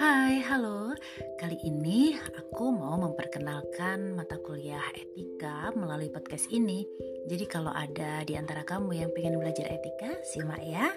Hai, halo. Kali ini aku mau memperkenalkan mata kuliah etika melalui podcast ini. Jadi kalau ada di antara kamu yang pengen belajar etika, simak ya.